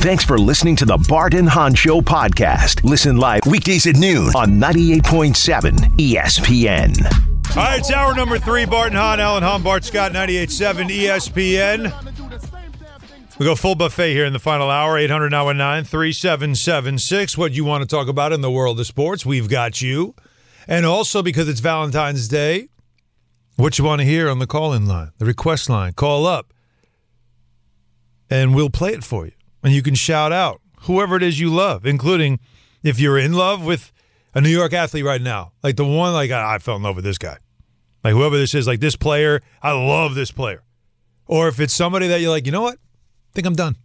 Thanks for listening to the Bart and Hahn Show podcast. Listen live weekdays at noon on 98.7 ESPN. All right, it's hour number three. Barton Hahn, Alan Hahn, Bart Scott, 98.7 ESPN. We go full buffet here in the final hour. 800 3776. What you want to talk about in the world of sports, we've got you. And also because it's Valentine's Day, what you want to hear on the call in line, the request line. Call up and we'll play it for you. And you can shout out whoever it is you love, including if you're in love with a New York athlete right now, like the one, like I, fell in love with this guy, like whoever this is, like this player, I love this player. Or if it's somebody that you're like, you know what, I think I'm done.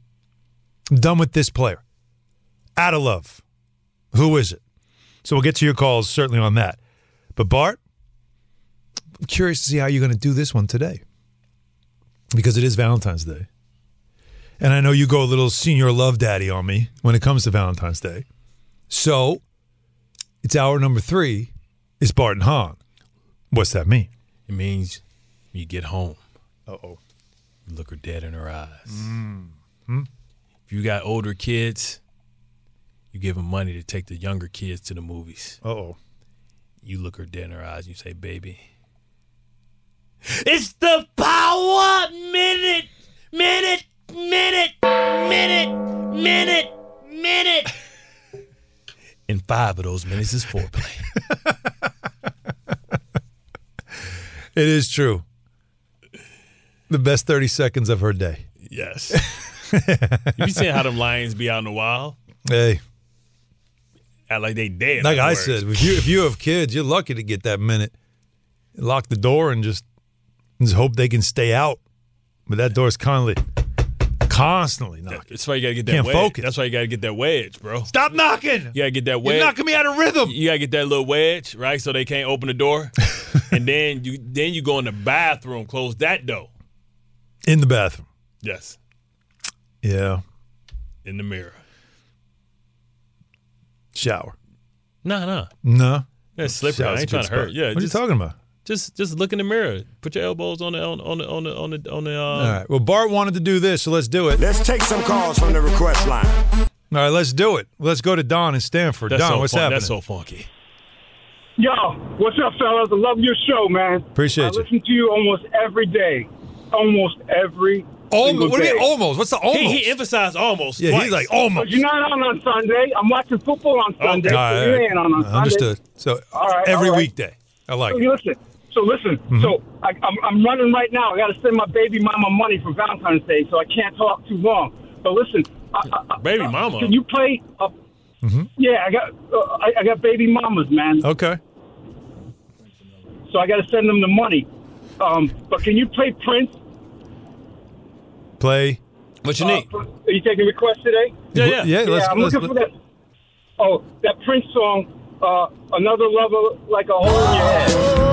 I'm done with this player. Out of love. Who is it? So we'll get to your calls certainly on that. But Bart, I'm curious to see how you're going to do this one today because it is Valentine's Day. And I know you go a little senior love daddy on me when it comes to Valentine's Day. So it's hour number three. It's Barton Hahn. What's that mean? It means you get home. Uh oh. You look her dead in her eyes. If you got older kids, you give them money to take the younger kids to the movies. Uh oh. You look her dead in her eyes and you say, baby. It's the power minute, five of those minutes is foreplay. It is true. The best 30 seconds of her day. yes. you seen how them lions be out in the wild? Hey, Act like they dead. like I said, if you if you have kids, you're lucky to get that minute. Lock the door and just just hope they can stay out. But that door's constantly constantly knocking. That's why you gotta get that Can't wedge. focus. That's why you gotta get that wedge, bro. Stop knocking. You gotta get that wedge. You're knocking me out of rhythm. You gotta get that little wedge, right? So they can't open the door. and then you then you go in the bathroom, close that door. In the bathroom. Yes. Yeah. In the mirror. Shower. No, no. No. That's slippery. I ain't trying to hurt. spot. Yeah. What just, are you talking about? Just just look in the mirror. Put your elbows on the on, on the on the on the on the uh All right. Well, Bart wanted to do this, so let's do it. Let's take some calls from the request line. All right, let's do it. Let's go to Don in Stamford. that's Don, so what's fun- happening? That's so funky. Yo, what's up, fellas? I love your show, man. Appreciate I you. listen to you almost every day. Almost every Almost, what do you mean almost? What's the almost? He, he emphasized almost. yeah, twice. he's like almost. But you're not on on Sunday. I'm watching football on Sunday. All so right, you ain't on on Sunday. So All right, every all right. weekday. I like So it. you listen. So listen. Mm-hmm. So I, I'm, I'm running right now. I got to send my baby mama money for Valentine's Day, so I can't talk too long. But listen, I, I, Baby I- mama? Can you play? Uh, Mm-hmm. Yeah, I got uh, I, I got baby mamas, man. Okay. So I got to send them the money. Um, but can you play Prince? Play. What you Uh, need? are you taking requests today? Yeah, yeah. Yeah, let's, yeah, I'm let's, looking for that. Oh, that Prince song, uh, "Another Lover Like a Hole in Your Head."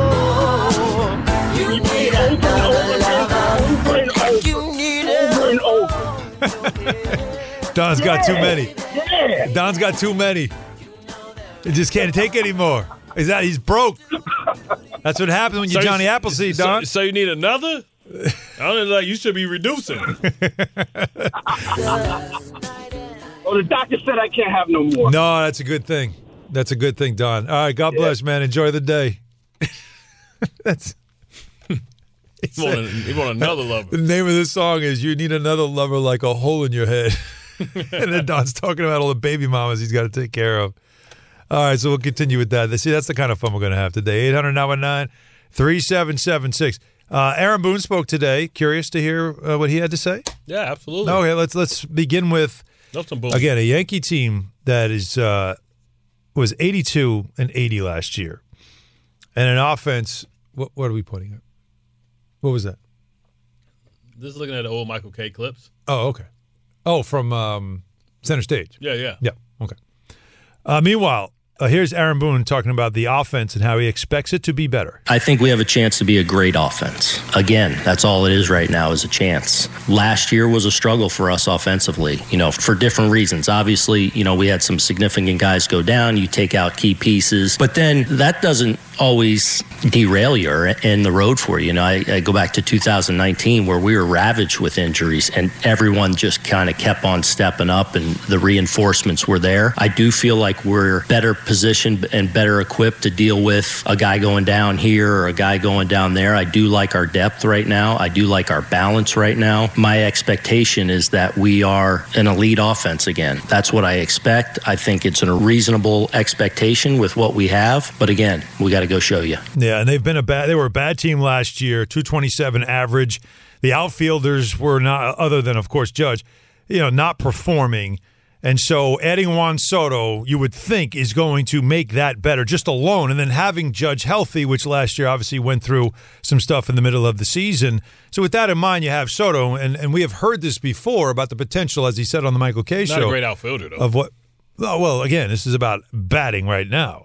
You play it over and over and over and over. Don's got too many. Yeah. Don's got too many. He just can't take anymore. Is that he's broke. That's what happens when you're So Johnny you- Appleseed, Don. So, you need another? I don't know. Like you should be reducing. Oh, the doctor said I can't have no more. No, that's a good thing. That's a good thing, Don. All right, God bless, man. Enjoy the day. that's You want, you want another lover? the name of this song is "You Need Another Lover Like a Hole in Your Head," and then Don's talking about all the baby mamas he's got to take care of. All right, so we'll continue with that. See, that's the kind of fun we're going to have today. 800 3776 Uh Aaron Boone spoke today. Curious to hear uh, what he had to say. Yeah, absolutely. Okay, let's let's begin with again a Yankee team that is uh, was 82 and 80 last year, and an offense. What, what are we putting up? What was that? Just looking at old Michael Kay clips. Oh, okay. Oh, from um, center stage. Yeah, yeah. Yeah. Okay. Uh, meanwhile, uh, here's Aaron Boone talking about the offense and how he expects it to be better. I think we have a chance to be a great offense. Again, that's all it is right now is a chance. Last year was a struggle for us offensively, you know, for different reasons. Obviously, you know, we had some significant guys go down, you take out key pieces, but then that doesn't always derail you end the road for you. You know, I, I go back to 2019 where we were ravaged with injuries and everyone just kind of kept on stepping up and the reinforcements were there. I do feel like we're better positioned and better equipped to deal with a guy going down here or a guy going down there. I do like our depth right now. I do like our balance right now. My expectation is that we are an elite offense again. That's what I expect. I think it's a reasonable expectation with what we have. But again, we got to go show you. Yeah, and they've been a bad. They were a bad team last year. Two twenty seven average. The outfielders were not, other than of course Judge, you know, not performing. And so adding Juan Soto, you would think, is going to make that better just alone. And then having Judge healthy, which last year obviously went through some stuff in the middle of the season. So with that in mind, you have Soto, and, and we have heard this before about the potential, as he said on the Michael Kay Not show, a great outfielder though. of what. Oh, well, again, this is about batting right now.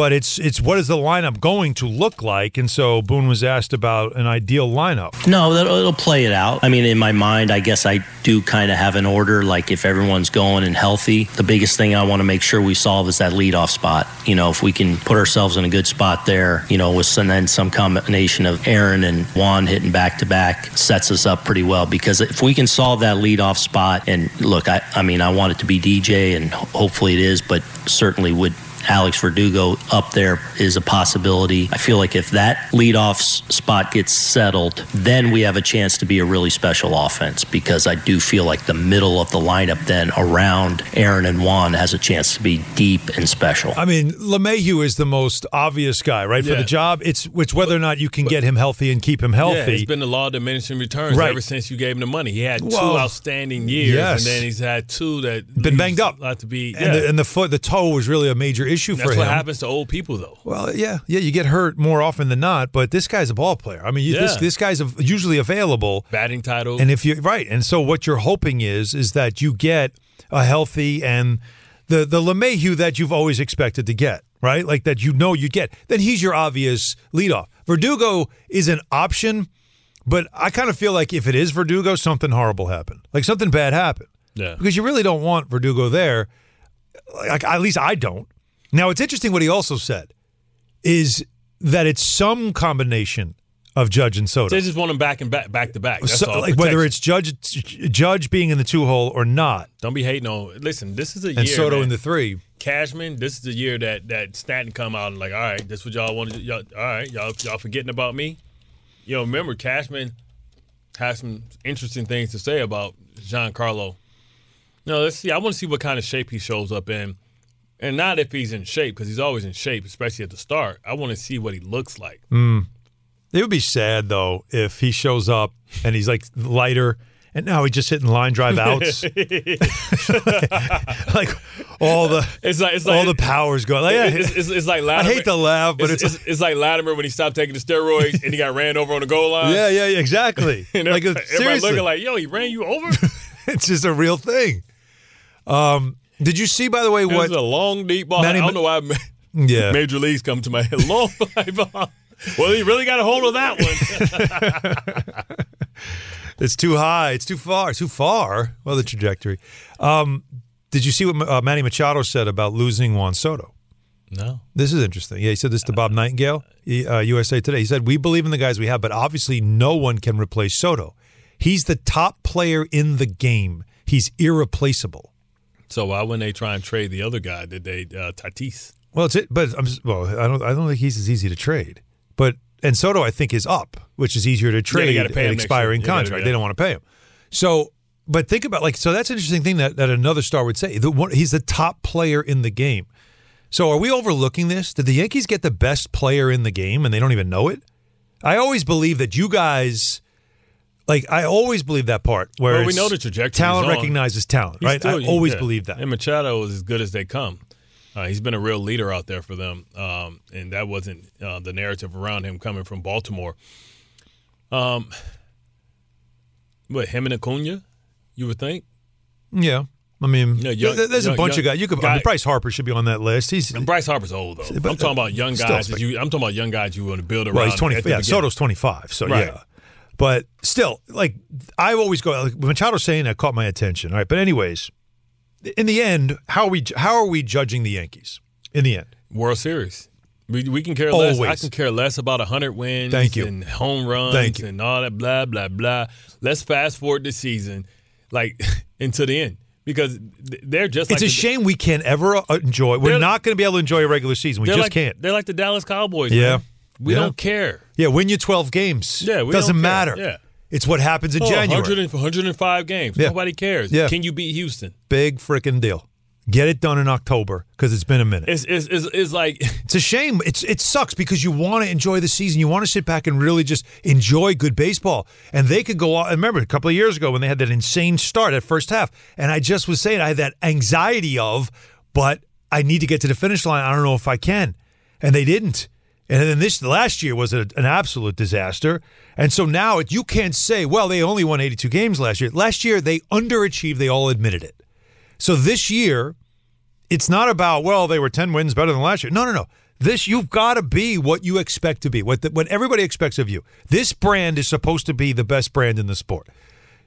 But it's it's what is the lineup going to look like? And so Boone was asked about an ideal lineup. No, it'll, play it out. I mean, in my mind, I guess I do kind of have an order. Like if everyone's going and healthy, the biggest thing I want to make sure we solve is that leadoff spot. You know, if we can put ourselves in a good spot there, you know, with then some combination of Aaron and Juan hitting back to back sets us up pretty well. Because if we can solve that leadoff spot, and look, I, I mean, I want it to be DJ, and hopefully it is, but certainly would Alex Verdugo up there is a possibility. I feel like if that leadoff s- spot gets settled, then we have a chance to be a really special offense because I do feel like the middle of the lineup then around Aaron and Juan has a chance to be deep and special. I mean, LeMahieu is the most obvious guy, right, for Yeah. the job. It's it's whether or not you can get him healthy and keep him healthy. Yeah, healthy. it's been the law of diminishing returns Right. ever since you gave him the money. He had two Well, outstanding years, yes. and then he's had two that Been banged up. Like to be, and, the, and the foot, the toe was really a major issue That's for what happens to old people, though. Well, yeah, yeah, you get hurt more often than not. But this guy's a ball player. I mean, you, this Yeah. this guy's usually available. Batting title. And if you right, and so what you're hoping is is that you get a healthy and the the LeMahieu that you've always expected to get, right? Like that you know you'd get. Then he's your obvious leadoff. Verdugo is an option, but I kind of feel like if it is Verdugo, something horrible happened. Like something bad happened. Yeah. Because you really don't want Verdugo there. Like at least I don't. Now it's interesting what he also said is that it's some combination of Judge and Soto. they just want him back and back, back to back. That's So, all. like whether it's Judge Judge being in the two hole or not, don't be hating on. Listen, this is a and year. And Soto in the three. Cashman, this is the year that that Stanton come out and like, all right, this what y'all want to do. Y'all, all right, y'all y'all forgetting about me. You know, remember Cashman has some interesting things to say about Giancarlo. No, let's see. I want to see what kind of shape he shows up in, and not if he's in shape because he's always in shape, especially at the start. I want to see what he looks like. It would be sad though if he shows up and he's like lighter, and now he's just hitting line drive outs, like all the It's like it's all like the powers going. Like, yeah, it's, it's, it's like I hate to laugh, but it's, it's, it's, like Latimer when he stopped taking the steroids and he got ran over on the goal line. yeah, yeah, yeah, exactly. And like everybody seriously, looking like, yo, he ran you over. it's just a real thing. Um, did you see, by the way, It what? was a long, deep ball. Manny- I don't know why yeah, major leagues come to my head. Long fly ball. Well, he really got a hold of that one. It's too high. It's too far. It's too far. Well, the trajectory. Um, did you see what uh, Manny Machado said about losing Juan Soto? no. This is interesting. Yeah, he said this to Bob Nightingale, uh, USA Today. He said, "We believe in the guys we have, but obviously no one can replace Soto. He's the top player in the game. He's irreplaceable." So why wouldn't they try and trade the other guy? Did they uh, Tatis? Well, it's it, but I'm just, well, I don't I don't think he's as easy to trade. But and Soto I think is up, which is easier to trade pay an expiring. You gotta- contract. yeah. They don't want to pay him. So, but think about like so that's an interesting thing that, that another star would say. The one, he's the top player in the game. So are we overlooking this? Did the Yankees get the best player in the game and they don't even know it? I always believe that you guys like I always believe that part where Well, we know the trajectory Talent recognizes talent, He's right? still- I always yeah. believe that. And Machado is as good as they come. Uh, he's been a real leader out there for them, um, and that wasn't uh, the narrative around him coming from Baltimore. Um, but him and Acuna, you would think. Yeah. I mean, Yeah, young- there's a young- bunch of guys. You could. I mean, Bryce Harper should be on that list. He's And Bryce Harper's old though. But- I'm talking about young guys. you, I'm talking about young guys you want to build around. well, he's 20. at Yeah. Soto's 25. So Right. yeah, but still, like I always go. Like, when Machado's saying that caught my attention. All right, but anyways, in the end, how are we how are we judging the Yankees? In the end, World Series. We, we can care less. I can care less about 100 wins Thank you. and home runs Thank you. and all that blah, blah, blah. Let's fast forward the season like into the end because they're just It's like a the- shame we can't ever uh, enjoy. We're not going to be able to enjoy a regular season. We just like, can't. They're like the Dallas Cowboys. Yeah. man. We Yeah. don't care. Yeah, win your 12 games. Yeah, we Doesn't don't care. matter. Yeah. It's what happens in Oh, January. 100 and- 105 games. Yeah. Nobody cares. Yeah. Can you beat Houston? Big freaking deal. Get it done in October because it's been a minute. It's, it's, it's, it's like It's a shame. It's it sucks because you want to enjoy the season. You want to sit back and really just enjoy good baseball. And they could go on. I remember a couple of years ago when they had that insane start at first half, and I just was saying I had that anxiety of, but I need to get to the finish line. I don't know if I can, and they didn't. And then this last year was a, an absolute disaster. And so now it, you can't say, well, they only won 82 games last year. Last year they underachieved. They all admitted it. So this year it's not about well they were 10 wins better than last year no no no this you've got to be what you expect to be what the, what everybody expects of you this brand is supposed to be the best brand in the sport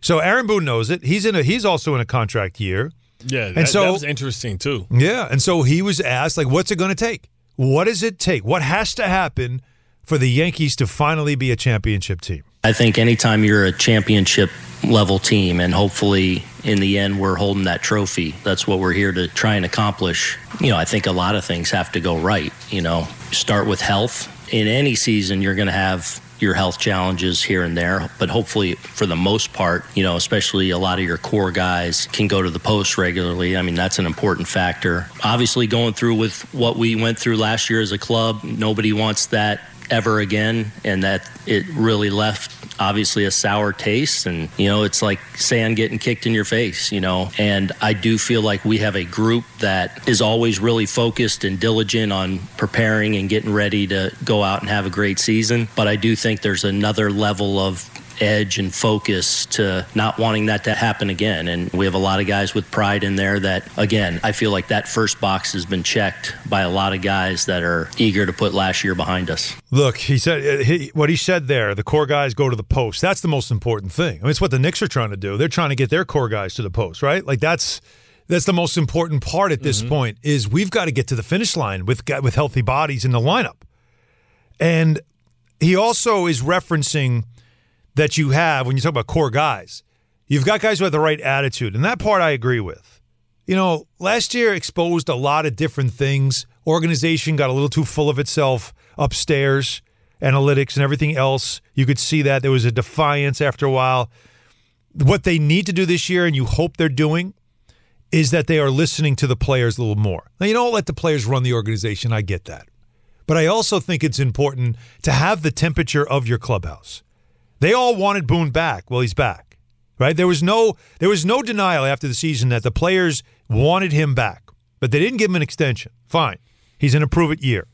so aaron boone knows it he's in a he's also in a contract year yeah, that, And so- that was interesting too. yeah and so he was asked like what's it going to take what does it take what has to happen for the yankees to finally be a championship team I think anytime you're a championship level team, and hopefully in the end we're holding that trophy, that's what we're here to try and accomplish. You know, I think a lot of things have to go right. You know, start with health. In any season, you're going to have your health challenges here and there, but hopefully for the most part, you know, especially a lot of your core guys can go to the post regularly. I mean, that's an important factor. Obviously, going through with what we went through last year as a club, nobody wants that ever again and that it really left obviously a sour taste and you know it's like sand getting kicked in your face you know? And i do feel like we have a group that is always really focused and diligent on preparing and getting ready to go out and have a great season. But i do think there's another level of edge and focus to not wanting that to happen again. And we have a lot of guys with pride in there that, again, I feel like that first box has been checked by a lot of guys that are eager to put last year behind us. Look, he said uh, he, what he said there. The core guys go to the post. That's the most important thing. I mean, it's what the Knicks are trying to do. They're trying to get their core guys to the post, right? Like that's that's the most important part at this point. Is we've got to get to the finish line with with healthy bodies in the lineup. And he also is referencing that you have when you talk about core guys. You've got guys who have the right attitude, and that part I agree with. You know, last year exposed a lot of different things. Organization got a little too full of itself upstairs, analytics and everything else. You could see that there was a defiance after a while. What they need to do this year, and you hope they're doing, is that they are listening to the players a little more. Now, you don't let the players run the organization. I get that. But I also think it's important to have the temperature of your clubhouse. They all wanted Boone back. Well, he's back. Right? There was no there was no denial after the season that the players wanted him back. But they didn't give him an extension. Fine. He's in a prove it year.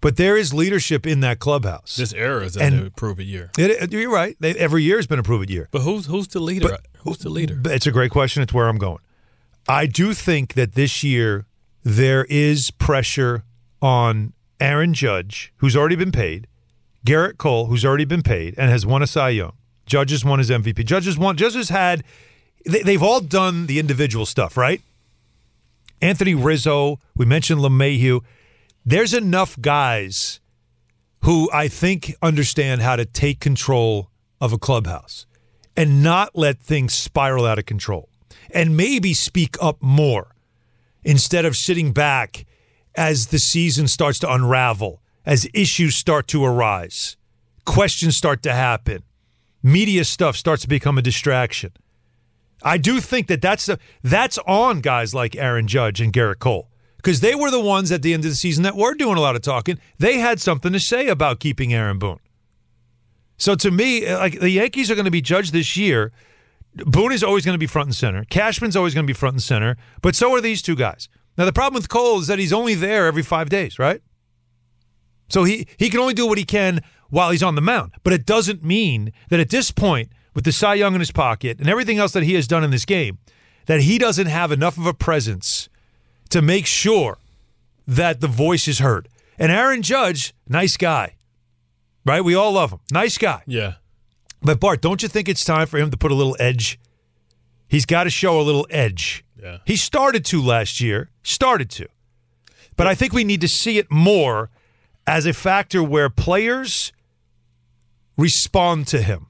But there is leadership in that clubhouse. This era is And- an improve it year. It- you're right. They, every year has been a prove it year. But who's who's the leader? But- who's the leader? It's a great question. It's where I'm going. I do think that this year there is pressure on Aaron Judge, who's already been paid, Gerrit Cole, who's already been paid and has won a Cy Young. Judge has won his MVP. Judge has won. Judge has had. They, they've all done the individual stuff, right? Anthony Rizzo. We mentioned LeMahieu. There's enough guys who I think understand how to take control of a clubhouse and not let things spiral out of control and maybe speak up more instead of sitting back as the season starts to unravel, as issues start to arise, questions start to happen, media stuff starts to become a distraction. I do think that that's that's on guys like Aaron Judge and Gerrit Cole because they were the ones at the end of the season that were doing a lot of talking. They had something to say about keeping Aaron Boone. So to me, like the Yankees are going to be judged this year. Boone is always going to be front and center. Cashman's always going to be front and center, but so are these two guys. Now the problem with Cole is that he's only there every five days, right? So he he can only do what he can while he's on the mound. But it doesn't mean that at this point, with the Cy Young in his pocket and everything else that he has done in this game, that he doesn't have enough of a presence to make sure that the voice is heard. And Aaron Judge, nice guy, right? We all love him. Nice guy. Yeah. But Bart, don't you think it's time for him to put a little edge? He's got to show a little edge. Yeah. He started to last year, started to. But I think we need to see it more as a factor where players respond to him.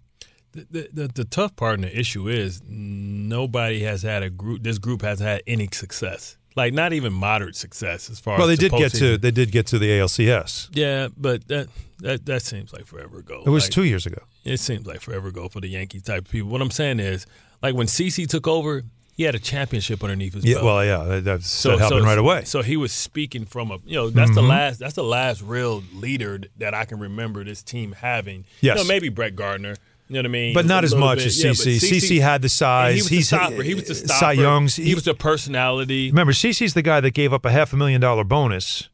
The, the, the, tough part and the issue is nobody has had a group. This group has had any success, like not even moderate success as far. Well, they the did get to they did get to the ALCS. Yeah, but that that that seems like forever ago. It was Like, two years ago. It seems like forever ago for the Yankees type of people. What I'm saying is, like when CC took over, he had a championship underneath his Yeah, belt. well, yeah, that, that's, that happened right away. Mm-hmm. So he was speaking from a you know that's the last that's the last real leader that I can remember this team having. Yes. you know, maybe Brett Gardner. You know what I mean? But not as much bit. as Yeah, CC. CC had the size. He was He's- the stopper. He was the Cy. Young's- He, he- was the personality. Remember, CC's the guy that gave up a half a million dollar bonus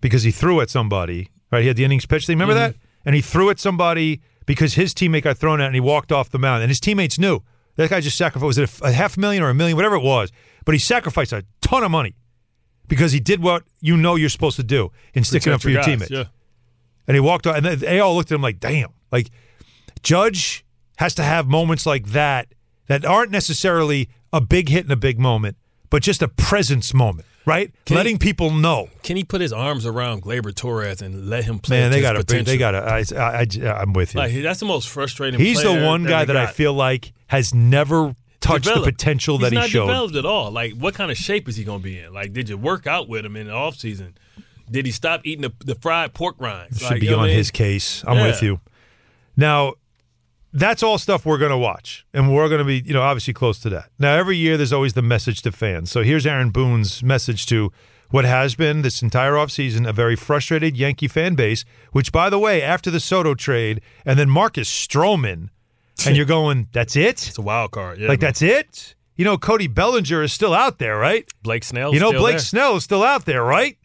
because he threw at somebody. Right? He had the innings pitch thing. Remember Mm-hmm. that? And he threw at somebody because his teammate got thrown at and he walked off the mound. And his teammates knew that guy just sacrificed. Was it a, half million or a million, whatever it was? But he sacrificed a ton of money because he did what you know you're supposed to do in sticking up for your guys, teammates. Yeah. And he walked off, and they- they all looked at him like, "Damn!" Like Judge has to have moments like that that aren't necessarily a big hit in a big moment, but just a presence moment, right? Can Letting people know, Can he put his arms around Gleyber Torres and let him play? man, they got to, they got to. I, I, I'm with you. Like that's the most frustrating. He's the one guy that I feel like has never touched Developed. the potential He's that he not showed. developed at all. Like, what kind of shape is he going to be in? Like, did you work out with him in the off season? Did he stop eating the, the fried pork rinds? should Like, be on I mean? his case. I'm Yeah. with you. Now, that's all stuff we're going to watch, and we're going to be, you know, obviously close to that. Now, every year there's always the message to fans. So here's Aaron Boone's message to what has been this entire offseason a very frustrated Yankee fan base. Which, by the way, after the Soto trade and then Marcus Stroman, and you're going, that's it? It's a wild card. Yeah, Like man. that's it? You know, Cody Bellinger is still out there, right? Blake Snell. You know, still Blake there. Snell is still out there, right?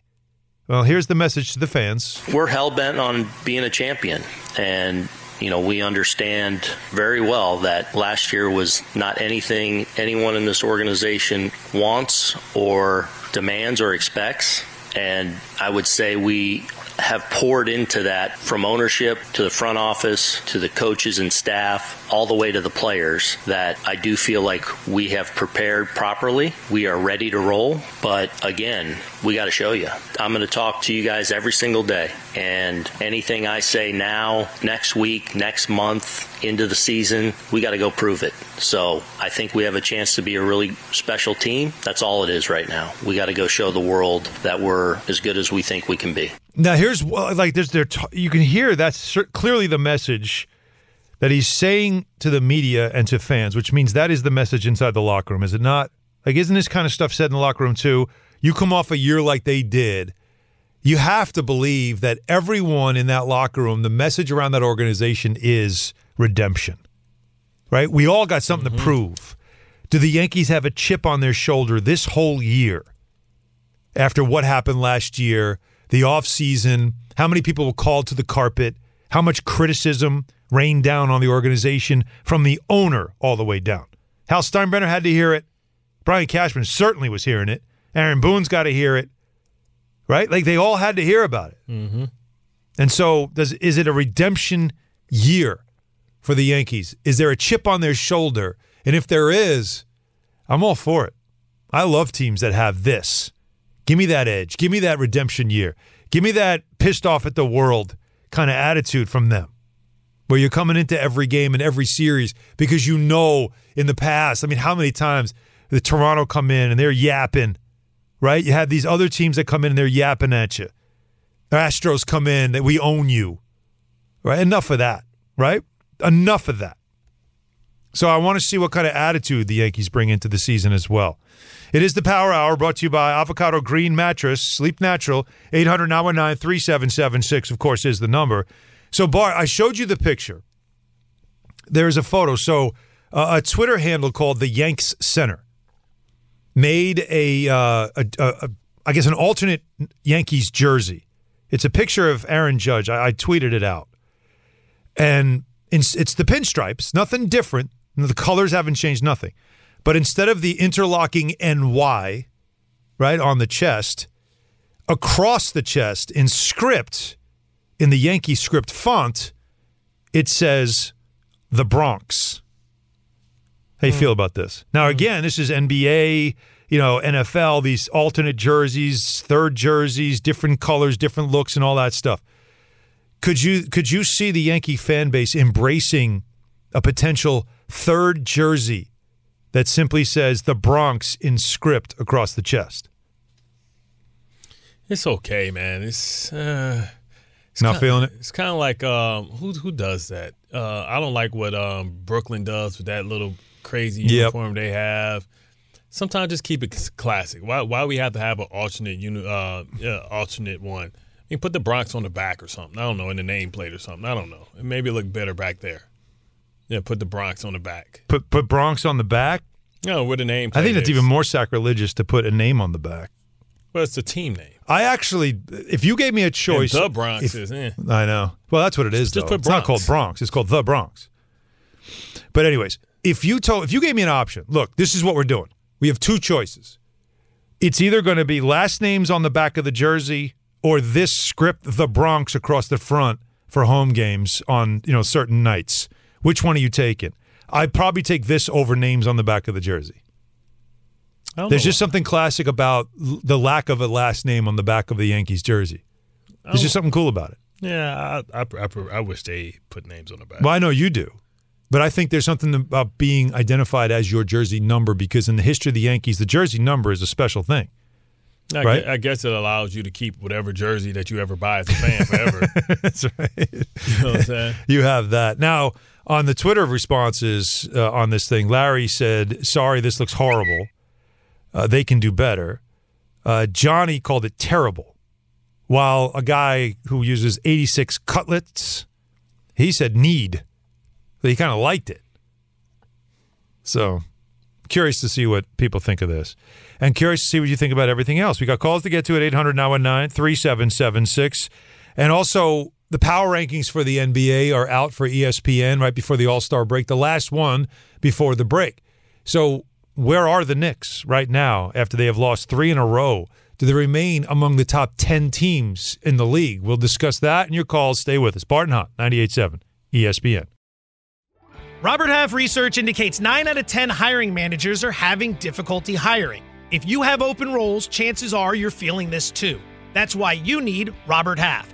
Well, here's the message to the fans. we're hell bent on being a champion and you know we understand very well that last year was not anything anyone in this organization wants or demands or expects. And i would say we have poured into that from ownership to the front office to the coaches and staff all the way to the players that I do feel like we have prepared properly. We are ready to roll, but again, we got to show you. I'm going to talk to you guys every single day and anything I say now, next week, next month, into the season, we got to go prove it. So, I think we have a chance to be a really special team. That's all it is right now. We got to go show the world that we're as good as we think we can be. Now here's like there's there t- you can hear that's clearly the message that he's saying to the media and to fans, which means that is the message inside the locker room, is it not? Like, isn't this kind of stuff said in the locker room too? You come off a year like they did, you have to believe that everyone in that locker room, the message around that organization is redemption, right? We all got something to mm-hmm. prove. Do the Yankees have a chip on their shoulder this whole year? after what happened last year, the offseason, how many people were called to the carpet, how much criticism rained down on the organization from the owner all the way down. Hal Steinbrenner had to hear it. Brian Cashman certainly was hearing it. Aaron Boone's got to hear it. Right? Like they all had to hear about it. Mm-hmm. And so, does is it a redemption year for the Yankees? Is there a chip on their shoulder? And if there is, I'm all for it. I love teams that have this. Give me that edge. Give me that redemption year. Give me that pissed off at the world kind of attitude from them where you're coming into every game and every series because you know in the past, I mean, how many times the Toronto come in and they're yapping, right? You have these other teams that come in and they're yapping at you. The Astros come in that we own you, right? Enough of that, right? Enough of that. So I want to see what kind of attitude the Yankees bring into the season as well. It is the Power Hour brought to you by Avocado Green Mattress, Sleep Natural, 800 919 3776, of course, is the number. So, Bart, I showed you the picture. There is a photo. So, uh, a Twitter handle called the Yanks Center made a, uh, a, a, a, I guess, an alternate Yankees jersey. It's a picture of Aaron Judge. I, I tweeted it out. And it's, it's the pinstripes, nothing different. The colors haven't changed, nothing. But instead of the interlocking NY, right, on the chest, across the chest in script, in the Yankee script font, it says the Bronx. How you hmm. feel about this? Now, hmm. again, this is NBA. you know, NFL, these alternate jerseys, third jerseys, different colors, different looks, and all that stuff. Could you could you see the Yankee fan base embracing a potential third jersey that simply says the Bronx in script across the chest? It's okay, man. It's uh, it's Not kinda- feeling it? It's kind of like um, who who does that? Uh, I don't like what um, Brooklyn does with that little crazy Yep. uniform they have. Sometimes just keep it classic. Why why we have to have an alternate uni- uh, yeah, alternate one? I mean, put the Bronx on the back or something. I don't know in the nameplate or something. I don't know. It maybe look better back there. Yeah, put the Bronx on the back. Put put Bronx on the back. You know, a name. I think that's is. even more sacrilegious to put a name on the back. Well, it's the team name. I actually, if you gave me a choice, the Bronx if- is, eh. I know. Well, that's what it is. Just though. put It's not called Bronx. It's called the Bronx. But anyways, if you told, if you gave me an option, look, this is what we're doing. We have two choices. It's either going to be last names on the back of the jersey or this script, the Bronx, across the front for home games on you know certain nights. Which one are you taking? I'd probably take this over names on the back of the jersey. There's just something classic about l- the lack of a last name on the back of the Yankees jersey. There's just something cool about it. Yeah, I, I, I, I wish they put names on the back. Well, I know you do, but I think there's something about being identified as your jersey number because in the history of the Yankees, the jersey number is a special thing. I, right? I guess it allows you to keep whatever jersey that you ever buy as a fan forever. That's right. you know what I'm saying? You have that. Now, on the Twitter responses uh, on this thing, Larry said, Sorry, this looks horrible. Uh, they can do better. Uh, Johnny called it terrible. While a guy who uses 86 cutlets, he said need. He kind of liked it. So, curious to see what people think of this. And curious to see what you think about everything else. We got calls to get to at 800 919 3776. And also, the power rankings for the NBA are out for ESPN right before the All Star break, the last one before the break. So, where are the Knicks right now after they have lost three in a row? Do they remain among the top 10 teams in the league? We'll discuss that and your calls. Stay with us. Barton Hunt, 98.7 ESPN. Robert Half research indicates 9 out of 10 hiring managers are having difficulty hiring. If you have open roles, chances are you're feeling this too. That's why you need Robert Half.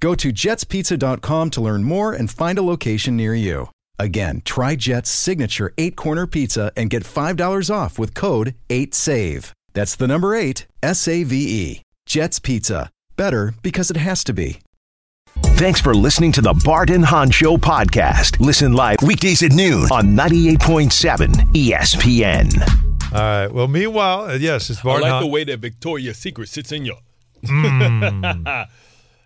Go to jetspizza.com to learn more and find a location near you. Again, try Jet's signature eight corner pizza and get $5 off with code 8SAVE. That's the number eight, S A V E. Jet's Pizza. Better because it has to be. Thanks for listening to the Barton and Hahn Show podcast. Listen live weekdays at noon on 98.7 ESPN. All right. Well, meanwhile, uh, yes, it's Barton I like Hunt. the way that Victoria's Secret sits in your.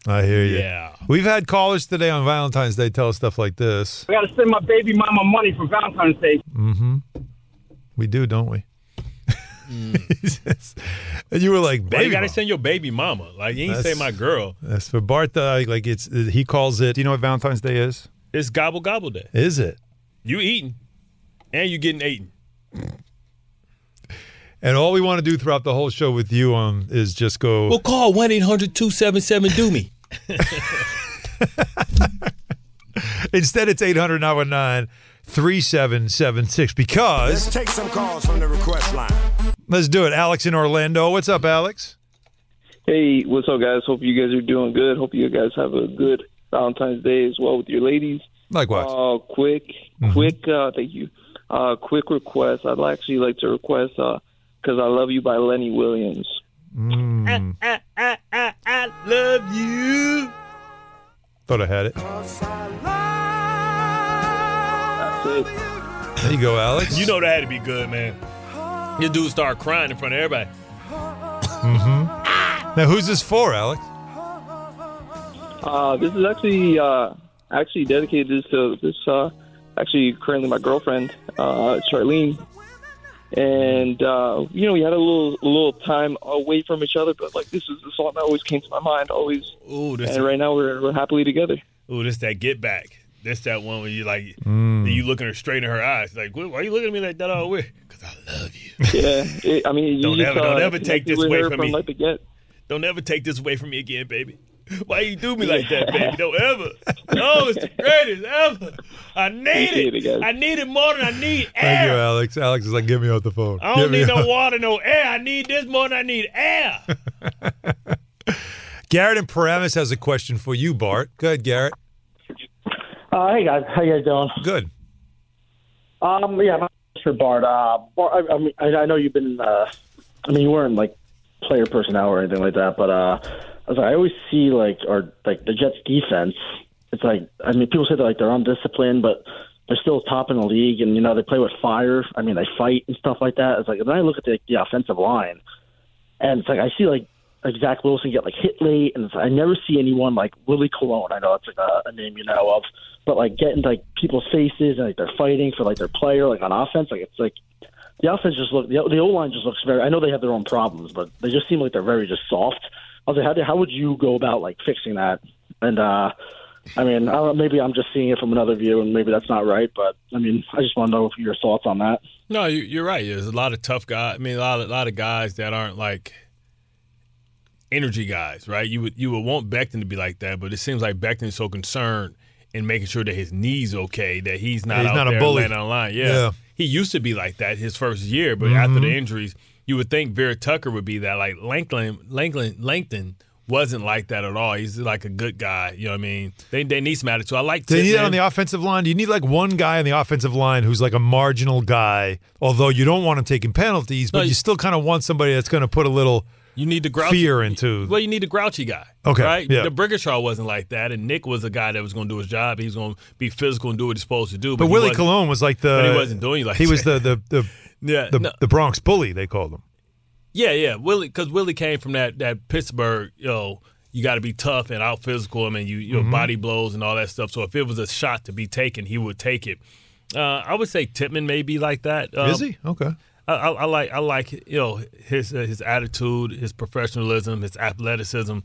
I hear you. Yeah. We've had callers today on Valentine's Day tell us stuff like this. I got to send my baby mama money for Valentine's Day. Mm-hmm. We do, don't we? He says- and you were like, Why baby. you gotta send your baby mama? Like you ain't say my girl. That's for Bart. uh, Like it's he calls it. Do you know what Valentine's Day is? It's gobble gobble day. Is it? You eating, and you getting eaten. And all we want to do throughout the whole show with you on is just go. Well, call 1 800 277 do me. Instead, it's 800 919 3776 because Let's take some calls from the request line. Let's do it. Alex in Orlando. What's up, Alex? Hey, what's up, guys? Hope you guys are doing good. Hope you guys have a good Valentine's Day as well with your ladies. Likewise. Uh, quick, quick, uh, thank you. Uh, quick request. I'd actually like to request uh, "Cause I Love You" by Lenny Williams. Mm. I, I, I, I love you. Thought I had it. That's it. There you go, Alex. You know that had to be good, man. Your dude started crying in front of everybody. Mm-hmm. Now, who's this for, Alex? Uh, this is actually uh, actually dedicated this to this uh, actually currently my girlfriend uh, Charlene, and uh, you know we had a little a little time away from each other, but like this is the song that always came to my mind always. Ooh, this And right now we're, we're happily together. Ooh, this that get back. This that one where you like Mm. you looking her straight in her eyes, like, "Why are you looking at me like that all weird? Because I love you. Yeah, it, I mean, you Don't just, ever, don't uh, ever take this away her from me. Like the get. Don't ever take this away from me again, baby. Why you do me like that, baby? Don't ever. No, it's the greatest ever. I need it. it. I need it more than I need air. Thank you. Alex. Alex is like, get me off the phone. I don't me need no off- water, no air. I need this more than I need air. Garrett in Paramus has a question for you, Bart. Go ahead, Garrett. Uh, hey guys, how you guys doing? Good. Um, yeah, my for Bart. Uh, Bart, I, I mean, I, I know you've been. Uh, I mean, you weren't like player personnel or anything like that, but uh, I was like, I always see like or like the Jets defense. It's like I mean, people say that like they're undisciplined, but they're still top in the league, and you know they play with fire. I mean, they fight and stuff like that. It's like then I look at the, the offensive line, and it's like I see like like Zach Wilson get like hit late, and it's, I never see anyone like Willie Colon. I know it's like a, a name you know of, but like getting like people's faces and like they're fighting for like their player like on offense. Like it's like the offense just look the the O line just looks very. I know they have their own problems, but they just seem like they're very just soft. I was like, how, do, how would you go about like fixing that? And uh I mean, I don't know, maybe I'm just seeing it from another view, and maybe that's not right. But I mean, I just want to know your thoughts on that. No, you, you're right. There's a lot of tough guys. I mean, a lot of, a lot of guys that aren't like energy guys, right? You would you would want Becton to be like that, but it seems like Becton's so concerned in making sure that his knees okay, that he's not He's out not a bully. laying on line. Yeah. Yeah. he used to be like that his first year, but after Mhm. the injuries, you would think Vera Tucker would be that. Like Langton, Langton, Langton wasn't like that at all. He's like a good guy. You know what I mean? They they need some attitude. I like. Do you need that on the offensive line? Do you need like one guy on the offensive line who's like a marginal guy, although you don't want him taking penalties, but No, you you- still kind of want somebody that's going to put a little You need the grouchy fear into. Well, you need the grouchy guy. Okay, Right? yeah. D'Brickashaw wasn't like that, and Nick was a guy that was going to do his job. He was going to be physical and do what he's supposed to do. But he Willie Colon was like the. But he wasn't doing like He was the the the Yeah, the, no. the Bronx bully. They called him. Yeah, yeah. Willie, because Willie came from that that Pittsburgh. You know, you got to be tough and out physical. I mean, you you know, Mhm. body blows and all that stuff. So if it was a shot to be taken, he would take it. Uh, I would say Tippmann may be like that. Um, Is he okay? I, I, I like I like you know his uh, his attitude, his professionalism, his athleticism.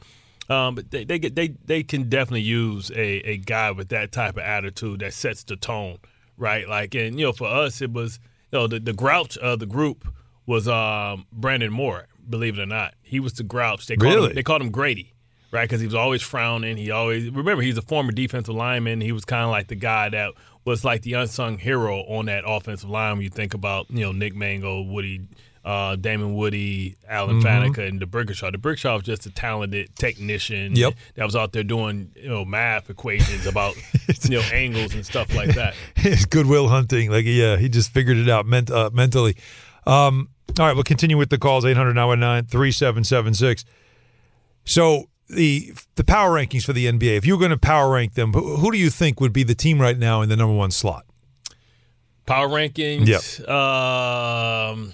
Um, but they they get they they can definitely use a, a guy with that type of attitude that sets the tone, right? Like and you know for us it was you know the the grouch of the group was um, Brandon Moore. Believe it or not, he was the grouch. They called Really? him, they called him Grady. Right, because he was always frowning. He always remember he's a former defensive lineman. He was kind of like the guy that was like the unsung hero on that offensive line. When you think about you know Nick Mangold, Woody, uh, Damien Woody, Alan Mhm. Faneca, and D'Brickashaw. D'Brickashaw was just a talented technician. Yep. that was out there doing you know math equations about you know angles and stuff like that. His goodwill hunting, like yeah, he just figured it out ment- uh, mentally. Um, all right, we'll continue with the calls 800 3776 So the the power rankings for the NBA. If you were going to power rank them, who, who do you think would be the team right now in the number one slot? Power rankings. Um,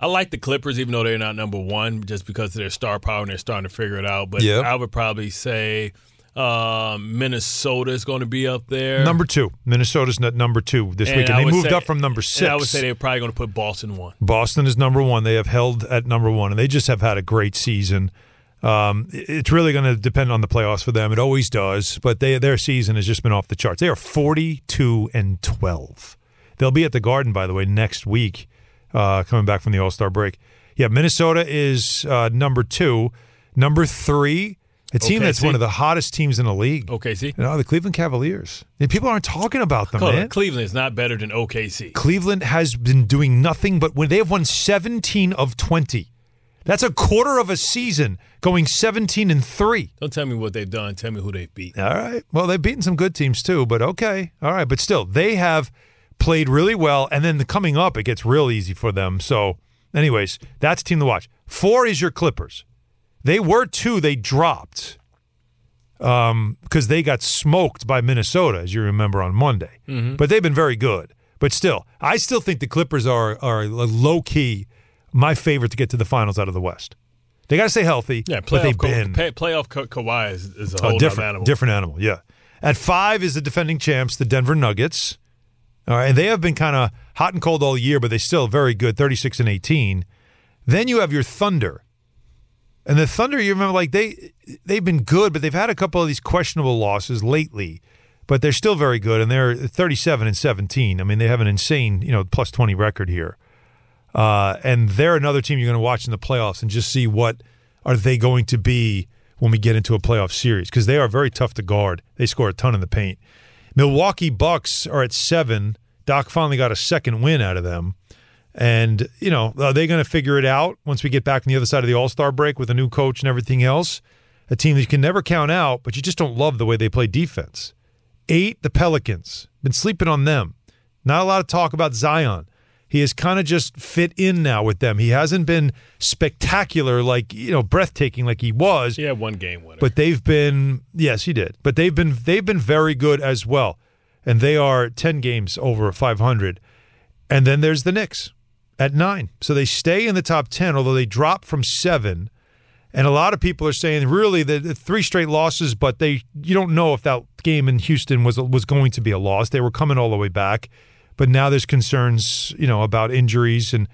I like the Clippers, even though they're not number one, just because of their star power and they're starting to figure it out. But Yep. I would probably say uh, Minnesota is going to be up there. Number two, Minnesota's at number two this And week, and they moved say- up from number six. I would say they're probably going to put Boston one. Boston is number one. They have held at number one, and they just have had a great season. Um, it's really going to depend on the playoffs for them. It always does, but they their season has just been off the charts. They are forty-two and twelve. They'll be at the Garden, by the way, next week, uh, coming back from the All Star break. Yeah, Minnesota is uh, number two. Number three, A team that's OKC? one of the hottest teams in the league. OKC. You know, the Cleveland Cavaliers. And people aren't talking about them, man. Cleveland is not better than OKC. Cleveland has been doing nothing but when they have won 17 of 20. That's a quarter of a season going 17 and 3. Don't tell me what they've done. Tell me who they've beat. All right. Well, they've beaten some good teams too, but okay. All right. But still, they have played really well. And then the coming up, it gets real easy for them. So, anyways, that's team to watch. Four is your Clippers. They were two, they dropped um, because they got smoked by Minnesota, as you remember on Monday. Mhm. But they've been very good. But still, I still think the Clippers are are low key my favorite to get to the finals out of the West. They got to stay healthy. Yeah, but they've Ka- been pa- playoff Ka- Kawhi is, is a whole different, different animal. different animal. Yeah. At five is the defending champs, the Denver Nuggets. All right, they have been kind of hot and cold all year, but they still very good, thirty six and eighteen. Then you have your Thunder, and the Thunder. You remember, like they they've been good, but they've had a couple of these questionable losses lately. But they're still very good, and they're thirty seven and seventeen. I mean, they have an insane, you know, plus twenty record here. Uh, and they're another team you're going to watch in the playoffs and just see what are they going to be when we get into a playoff series because they are very tough to guard. They score a ton in the paint. Milwaukee Bucks are at seven. Doc finally got a second win out of them. And, you know, are they going to figure it out once we get back on the other side of the All Star break with a new coach and everything else? A team that you can never count out, but you just don't love the way they play defense. Eight, the Pelicans. Been sleeping on them. Not a lot of talk about Zion. He has kind of just fit in now with them. He hasn't been spectacular, like, you know, breathtaking like he was. He had one game winner. But they've been yes, he did. But they've been they've been very good as well. And they are 10 games over 500. And then there's the Knicks at 9. So they stay in the top 10 although they drop from 7. And a lot of people are saying really the, the three straight losses, but they you don't know if that game in Houston was was going to be a loss. They were coming all the way back, but now there's concerns, you know, about injuries and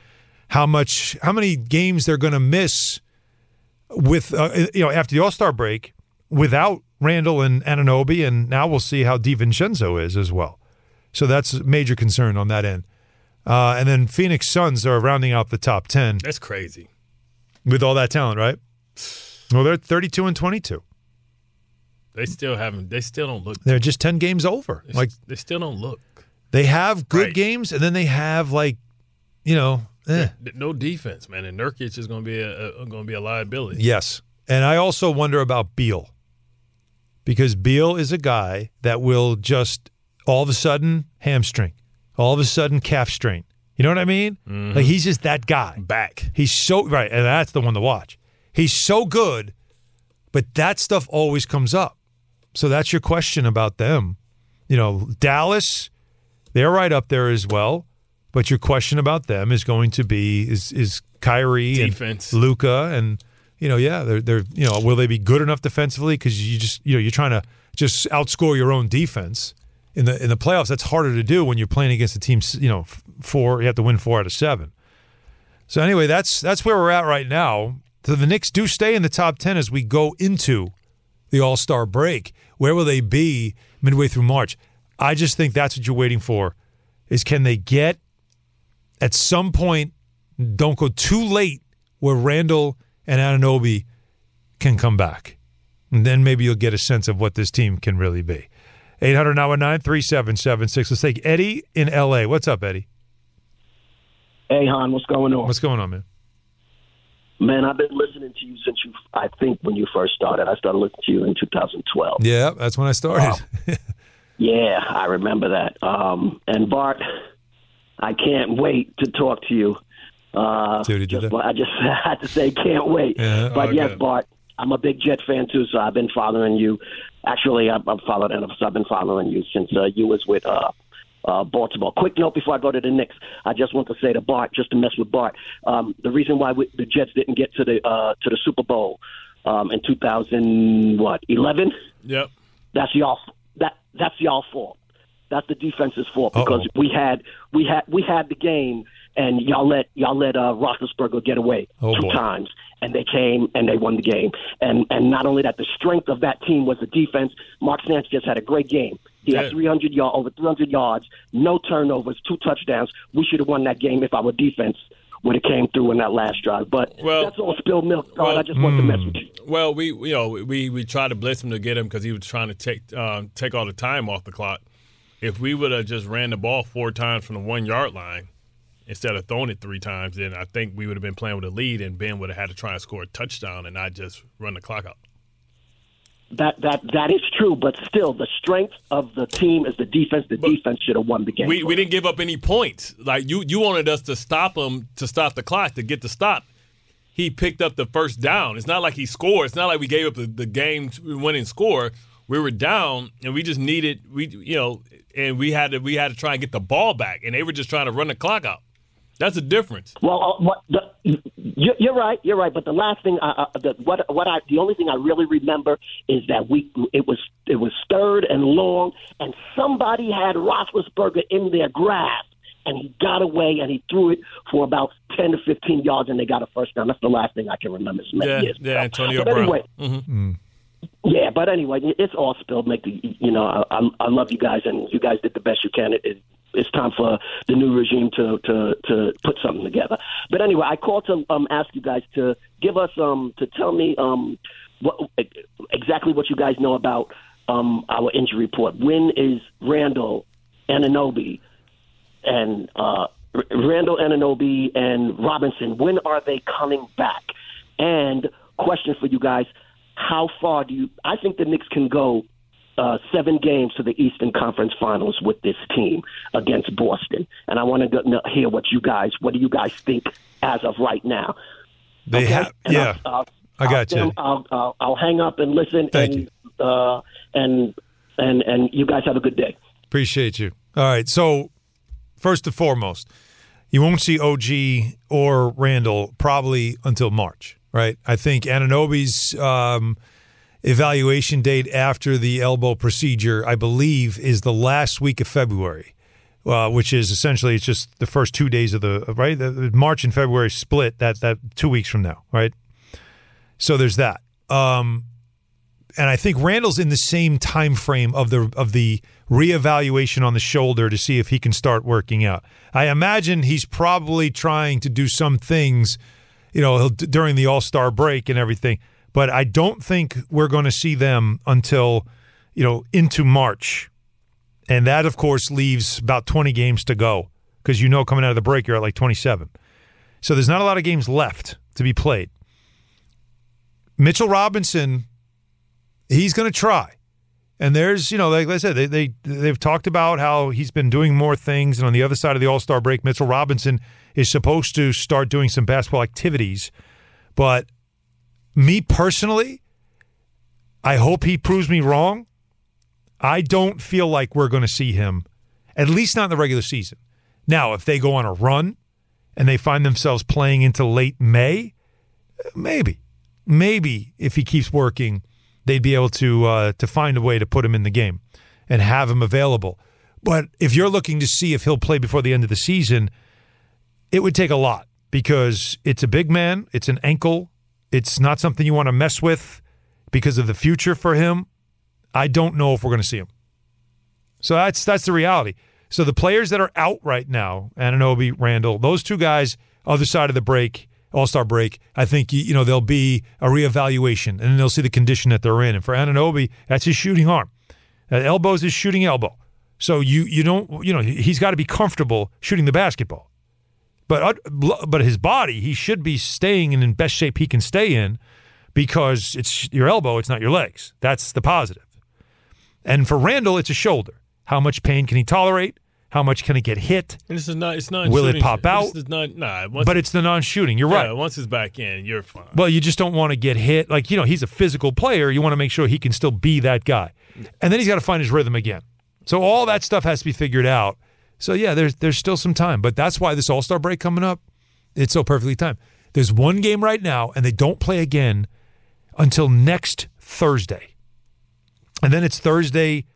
how much how many games they're going to miss with uh, you know after the All Star break without Randall and Anunoby, and now we'll see how DiVincenzo is as well. So that's a major concern on that end. Uh, and then Phoenix Suns are rounding out the top ten That's crazy. with all that talent, right? Well, they're thirty-two and twenty-two. They still haven't. They still don't look. They're just ten games over. Like they still don't look. They have good Right. games, and then they have like, you know, eh. No defense, man. And Nurkic is going to be a, a going to be a liability. Yes. And I also wonder about Beal because Beal is a guy that will just all of a sudden hamstring, all of a sudden calf strain. You know what I mean? Like he's just that guy. Back. He's so right, and that's the one to watch. He's so good, but that stuff always comes up. So that's your question about them. You know, Dallas, they're right up there as well. But your question about them is going to be is is Kyrie Defense. and Luka and you know yeah they're they're you know will they be good enough defensively? Because you just you know you're trying to just outscore your own defense in the in the playoffs. That's harder to do when you're playing against a team you know four you have to win four out of seven. So anyway that's that's where we're at right now. So the Knicks do stay in the top ten as we go into the All Star break. Where will they be midway through March I just think that's what you're waiting for is can they get at some point don't go too late where Randall and Anunoby can come back. And then maybe you'll get a sense of what this team can really be. 800 3776. Let's take Eddie in LA. What's up, Eddie? Hey, Hahn, what's going on? What's going on, man? Man, I've been listening to you since you, I think, when you first started. I started listening to you in 2012. Yeah, that's when I started. Yeah, I remember that. Um, and Bart, I can't wait to talk to you. Uh, See did just, there? I just had to say, can't wait. Yeah, but oh, yes. Bart, I'm a big Jet fan too, so I've been following you. Actually, I've, I've followed I've been following you since uh, you was with uh, uh, Baltimore. Quick note before I go to the Knicks, I just want to say to Bart, just to mess with Bart, um, the reason why we, the Jets didn't get to the uh, to the Super Bowl um, in 2000 what 11, Yep. that's y'all that that's y'all fault. That's the defense's fault because Uh-oh. we had we had we had the game and y'all let y'all let uh, Roethlisberger get away Oh, two boy. times and they came and they won the game. And and not only that, the strength of that team was the defense. Mark Sanchez had a great game. He had 300 yard over 300 yards, no turnovers, two touchdowns. We should have won that game if our defense would it came through in that last drive. But Well- that's all spilled milk. Well- I just want to mess Hmm. with you. Well, we you know we we tried to blitz him to get him because he was trying to take um, take all the time off the clock. If we would have just ran the ball four times from the one yard line instead of throwing it three times, then I think we would have been playing with a lead, and Ben would have had to try and score a touchdown and not just run the clock out. That that that is true, but still, the strength of the team is the defense. The defense should have won the game. We we didn't give up any points. Like you you wanted us to stop him to stop the clock to get the stop. He picked up the first down. It's not like he scored. It's not like we gave up the, the game winning score. We were down and we just needed we you know and we had to we had to try and get the ball back and they were just trying to run the clock out. That's a difference. Well, uh, what, the, you're, you're right. You're right. But the last thing, uh, uh, the, what what I the only thing I really remember is that we it was it was stirred and long, and somebody had Roethlisberger in their grasp, and he got away and he threw it for about ten to fifteen yards, and they got a first down. That's the last thing I can remember. Yeah, years yeah, ago. Antonio But Brown. anyway, Mhm. yeah, but anyway, it's all spilled. Make the you know, I, I I love you guys, and you guys did the best you can. It, it, it's time for the new regime to to to put something together. But anyway, I called to um ask you guys to give us um to tell me um what exactly what you guys know about um our injury report. When is Randall Anunoby and uh Randall Anunoby and Robinson? When are they coming back? And question for you guys: How far do you? I think the Knicks can go uh, seven games to the Eastern Conference Finals with this team against Boston, and I want to hear what you guys, what do you guys think as of right now? They Okay? have, And yeah. I'll, I'll, I got I'll, you. I'll, I'll, hang up and listen, Thank and uh, and and and you guys have a good day. Appreciate you. All right. So, first and foremost, you won't see OG or Randall probably until March, right? I think Anunoby's um, evaluation date after the elbow procedure, I believe, is the last week of February, uh, which is essentially it's just the first two days of the right. The, March and February split that that two weeks from now, right? So there's that. Um, and I think Randall's in the same time frame of the of the reevaluation on the shoulder to see if he can start working out. I imagine he's probably trying to do some things, you know, during the All Star break and everything. But I don't think we're going to see them until you know into March, and that of course leaves about twenty games to go because you know coming out of the break you're at like twenty seven. So there's not a lot of games left to be played. Mitchell Robinson he's going to try. And there's, you know, like I said, they, they they've talked about how he's been doing more things. And on the other side of the All Star break, Mitchell Robinson is supposed to start doing some basketball activities. But me personally, I hope he proves me wrong. I don't feel like we're going to see him, at least not in the regular season. Now, if they go on a run and they find themselves playing into late May, maybe, maybe if he keeps working they'd be able to uh, to find a way to put him in the game and have him available. But if you're looking to see if he'll play before the end of the season, it would take a lot because it's a big man, it's an ankle, it's not something you want to mess with because of the future for him. I don't know if we're going to see him. So that's that's the reality. So the players that are out right now, Anunoby, Randall, those two guys, other side of the break, All Star break, I think you know there'll be a reevaluation, and they'll see the condition that they're in. And for Anunoby, that's his shooting arm. Uh, that elbow is his shooting elbow. So you you don't you know he's got to be comfortable shooting the basketball. But uh, but his body, he should be staying in, in best shape he can stay in because it's your elbow, it's not your legs. That's the positive. And for Randall, it's a shoulder. How much pain can he tolerate? How much can he get hit? And this is not. It's not. Will it pop out? This is not. Nah. But it's the non-shooting. You're yeah, right. Once it's back in, you're fine. Well, you just don't want to get hit. Like, you know, he's a physical player. You want to make sure he can still be that guy. And then he's got to find his rhythm again. So all that stuff has to be figured out. So yeah, there's there's still some time. But that's why this All-Star break coming up, it's so perfectly timed. There's one game right now, and they don't play again until next Thursday. And then it's Thursday,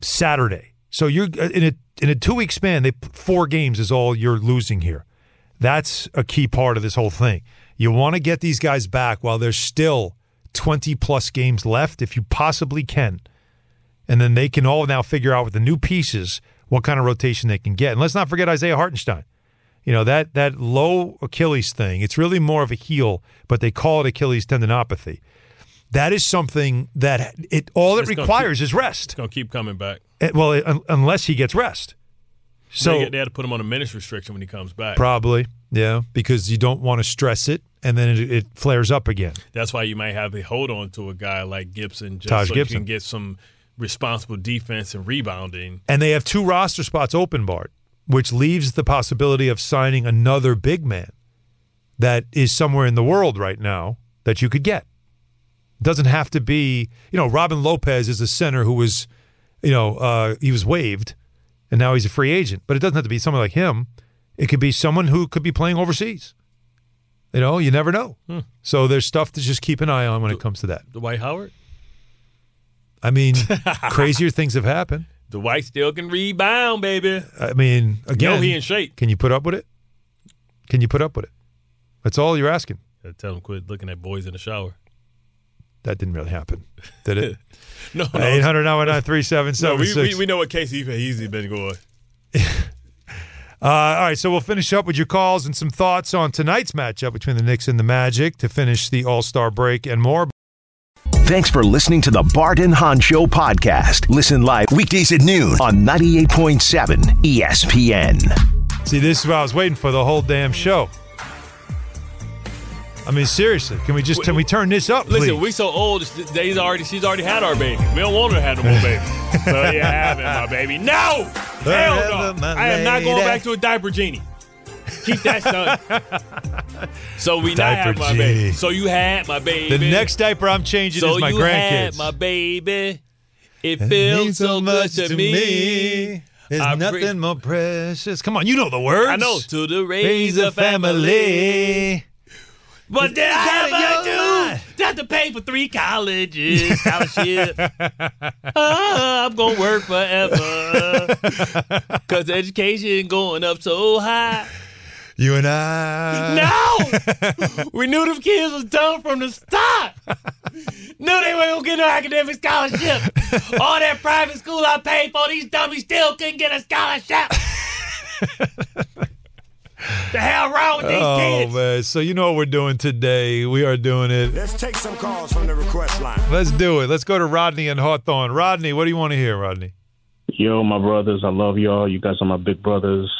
Saturday. So you're uh, in a in a two week span. They four games is all you're losing here. That's a key part of this whole thing. You want to get these guys back while there's still 20 plus games left, if you possibly can. And then they can all now figure out with the new pieces what kind of rotation they can get. And let's not forget Isaiah Hartenstein. You know, that that low Achilles thing, it's really more of a heel, but they call it Achilles tendinopathy. that is something that it all it It's requires keep- is rest. It's gonna keep coming back. Eh, Well, un- unless he gets rest. So they, they had to put him on a minutes restriction when he comes back. probably, yeah, because you don't want to stress it, and then it, it flares up again. That's why you might have to hold on to a guy like Gibson just Taj so Gibson. you can get some responsible defense and rebounding. And they have two roster spots open, Bart, which leaves the possibility of signing another big man that is somewhere in the world right now that you could get. Doesn't have to be, you know, Robin Lopez is a center who was, you know, uh, he was waived and now he's a free agent. But it doesn't have to be someone like him. It could be someone who could be playing overseas. You know, you never know. So there's stuff to just keep an eye on when it comes to that. Dwight Howard? I mean, crazier things have happened. Dwight still can rebound, baby. I mean, again, Know he in shape. Can you put up with it? Can you put up with it? That's all you're asking. I tell him quit looking at boys in the shower. That didn't really happen, did it? No, no. Eight hundred nine nine three seven No, we, we, we know what Casey Easy been going. Uh, all right, so we'll finish up with your calls and some thoughts on tonight's matchup between the Knicks and the Magic to finish the All Star break and more. Thanks for listening to the Bart and Hahn Show podcast. Listen live weekdays at noon on 98.7 ESPN. See, this is what I was waiting for the whole damn show. I mean, seriously, can we just can we turn this up, please? Listen, we so old. Days already. She's already had our baby. We don't want her to have no more baby. so you having my baby? No, hell no. I am not going back to a diaper genie. Keep that son. so we not have my genie. baby. So you had my baby. the next diaper I'm changing so is my you grandkids. had my baby. It It feels means so good to me. There's I nothing pre- more precious. Come on, you know the words. I know to the Raise Razor a family. family. But then I your do have to pay for three colleges scholarship. Ah, I'm gonna work forever because education going up so high. You and I. No, we knew them kids was dumb from the start. knew they weren't gonna get no academic scholarship. All that private school I paid for, these dummies still couldn't get a scholarship. the hell wrong with these Oh kids? man! So you know what we're doing today? We are doing it. Let's take some calls from the request line. Let's do it. Let's go to Rodney and Hawthorne. Rodney, what do you want to hear, Rodney? Yo, my brothers, I love y'all. You guys are my big brothers.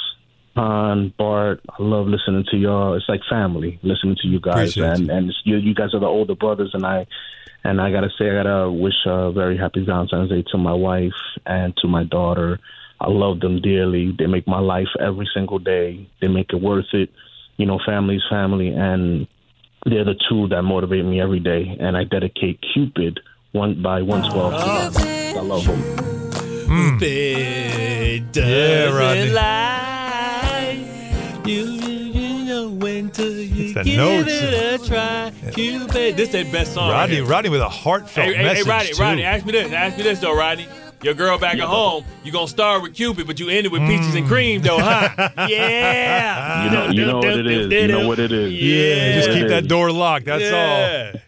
Hahn, Bart, I love listening to y'all. It's like family listening to you guys, Appreciate and and you, you guys are the older brothers, and I and I gotta say, I gotta wish a very happy Valentine's Day to my wife and to my daughter. I love them dearly. They make my life every single day. They make it worth it. You know, family's family, and they're the two that motivate me every day. And I dedicate Cupid one by one twelve to them. I love them. Cupid Yeah, doesn't Rodney. It's the give notes. it a try. Cupid, this that best song. right Rodney, here. Rodney with a heartfelt Hey, hey, hey, Rodney, too. Rodney, ask me this. Ask me this though, Rodney. Your girl back at home, you gonna start with Cupid, but you ended with peaches and cream though, huh? Mm. Yeah. You know, you know what it is. You know what it is. yeah, just keep that door locked. That's yeah. all.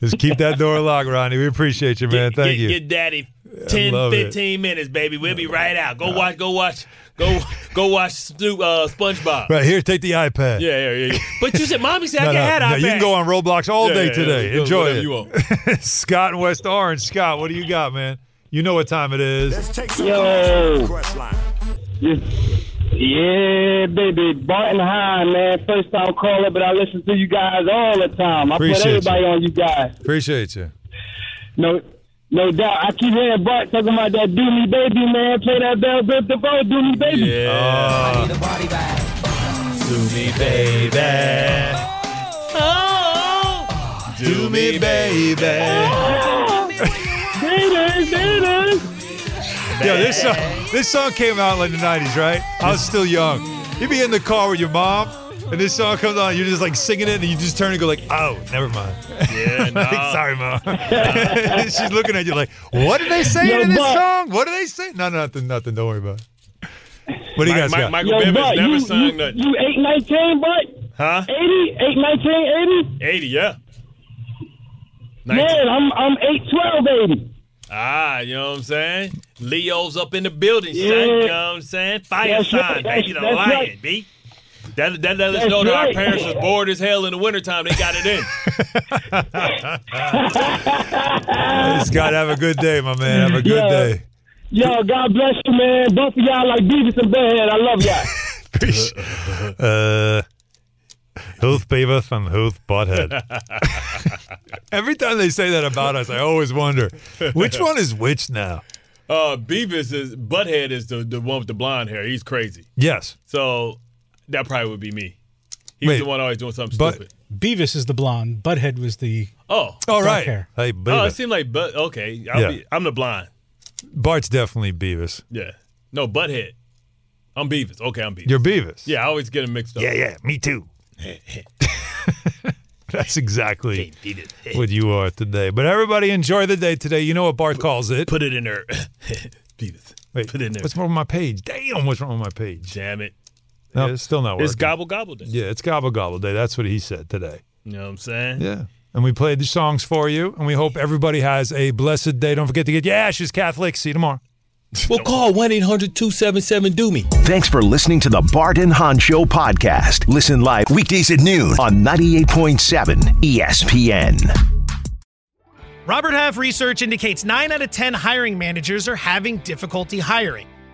Just keep that door locked, Rodney. We appreciate you, man. Get, Thank get, you. Get daddy 10, love it. 15 minutes, baby. We'll be right out. Go uh, watch, go watch, go go watch Stu, uh, SpongeBob. Right here, take the iPad. Yeah, yeah, yeah. But you said, mommy said No, I no, can have no, iPad. you can go on Roblox all Yeah, day yeah, today. yeah, Enjoy it. you want. Scott in West Orange. Scott, what do you got, man? You know what time it is. Let's take some Yo. calls from the request line. Yeah, baby. Bart and Hahn, man. First time caller, but I listen to you guys all the time. I Appreciate put everybody you. on you guys. Appreciate you. No no doubt. I keep hearing Bart talking about that Do Me Baby, man. Play that Bell Biv DeVoe, Do Me Baby. Yeah. Oh, Do me, baby. Oh, do me, baby. There it is, there it is. Yo, this song, this song came out like in the '90s, right? I was still young. You'd be in the car with your mom, and this song comes on. You're just like singing it, and you just turn and go like, "Oh, never mind." Yeah, Like. Sorry, mom. She's looking at you like, "What did they say Yo, in this Buck. song? What did they say?" No, nothing, nothing. Don't worry about it. What do you Mike- guys Mike- got? Michael Yo, Bivins Bart, never you, sung you, nothing. you 819, Bart? Huh? 80? 819, 80? 80, yeah. Man, I'm, I'm 812, 80. Ah, you know what I'm saying? Leo's up in the building, son. You know what I'm saying? Fire That's sign, right, baby. The that's- that's lion, right. B. That that let us That's know that our parents was bored as hell in the wintertime. They got it in. Scott, have a good day, my man. Have a good Yeah. day. Yo, God bless you, man. Both of y'all like Beavis and Bedhead. I love y'all. Uh, who's Beavis and who's Butthead? Every time they say that about us, I always wonder which one is which now. Uh, Beavis is Butthead is the, the one with the blonde hair. He's crazy. Yes. So that probably would be me. He's Wait, the one always doing something but- stupid. Beavis is the blonde. Butthead was the. Oh, all right. dark right. hair. Hey, Oh, it seemed like but okay. I'll Yeah. be, I'm the blonde. Bart's definitely Beavis. Yeah. No, Butthead. I'm Beavis. Okay, I'm Beavis. You're Beavis. Yeah, I always get them mixed up. Yeah, yeah, me too. That's exactly what you are today. But everybody enjoy the day today. You know what Bart calls it. Put it in there. Beavis. Wait, Put it in there. what's wrong with my page? Damn, what's wrong with my page? Damn it. No, it's still not working. It's gobble gobble day. Yeah, it's gobble gobble day. That's what he said today. You know what I'm saying? Yeah. And we played the songs for you, and we hope everybody has a blessed day. Don't forget to get your ashes, Catholic. See you tomorrow. Well, call 1 800 277 Do Me. Thanks for listening to the Bart and Hahn Show podcast. Listen live weekdays at noon on 98.7 ESPN. Robert Half research indicates 9 out of 10 hiring managers are having difficulty hiring.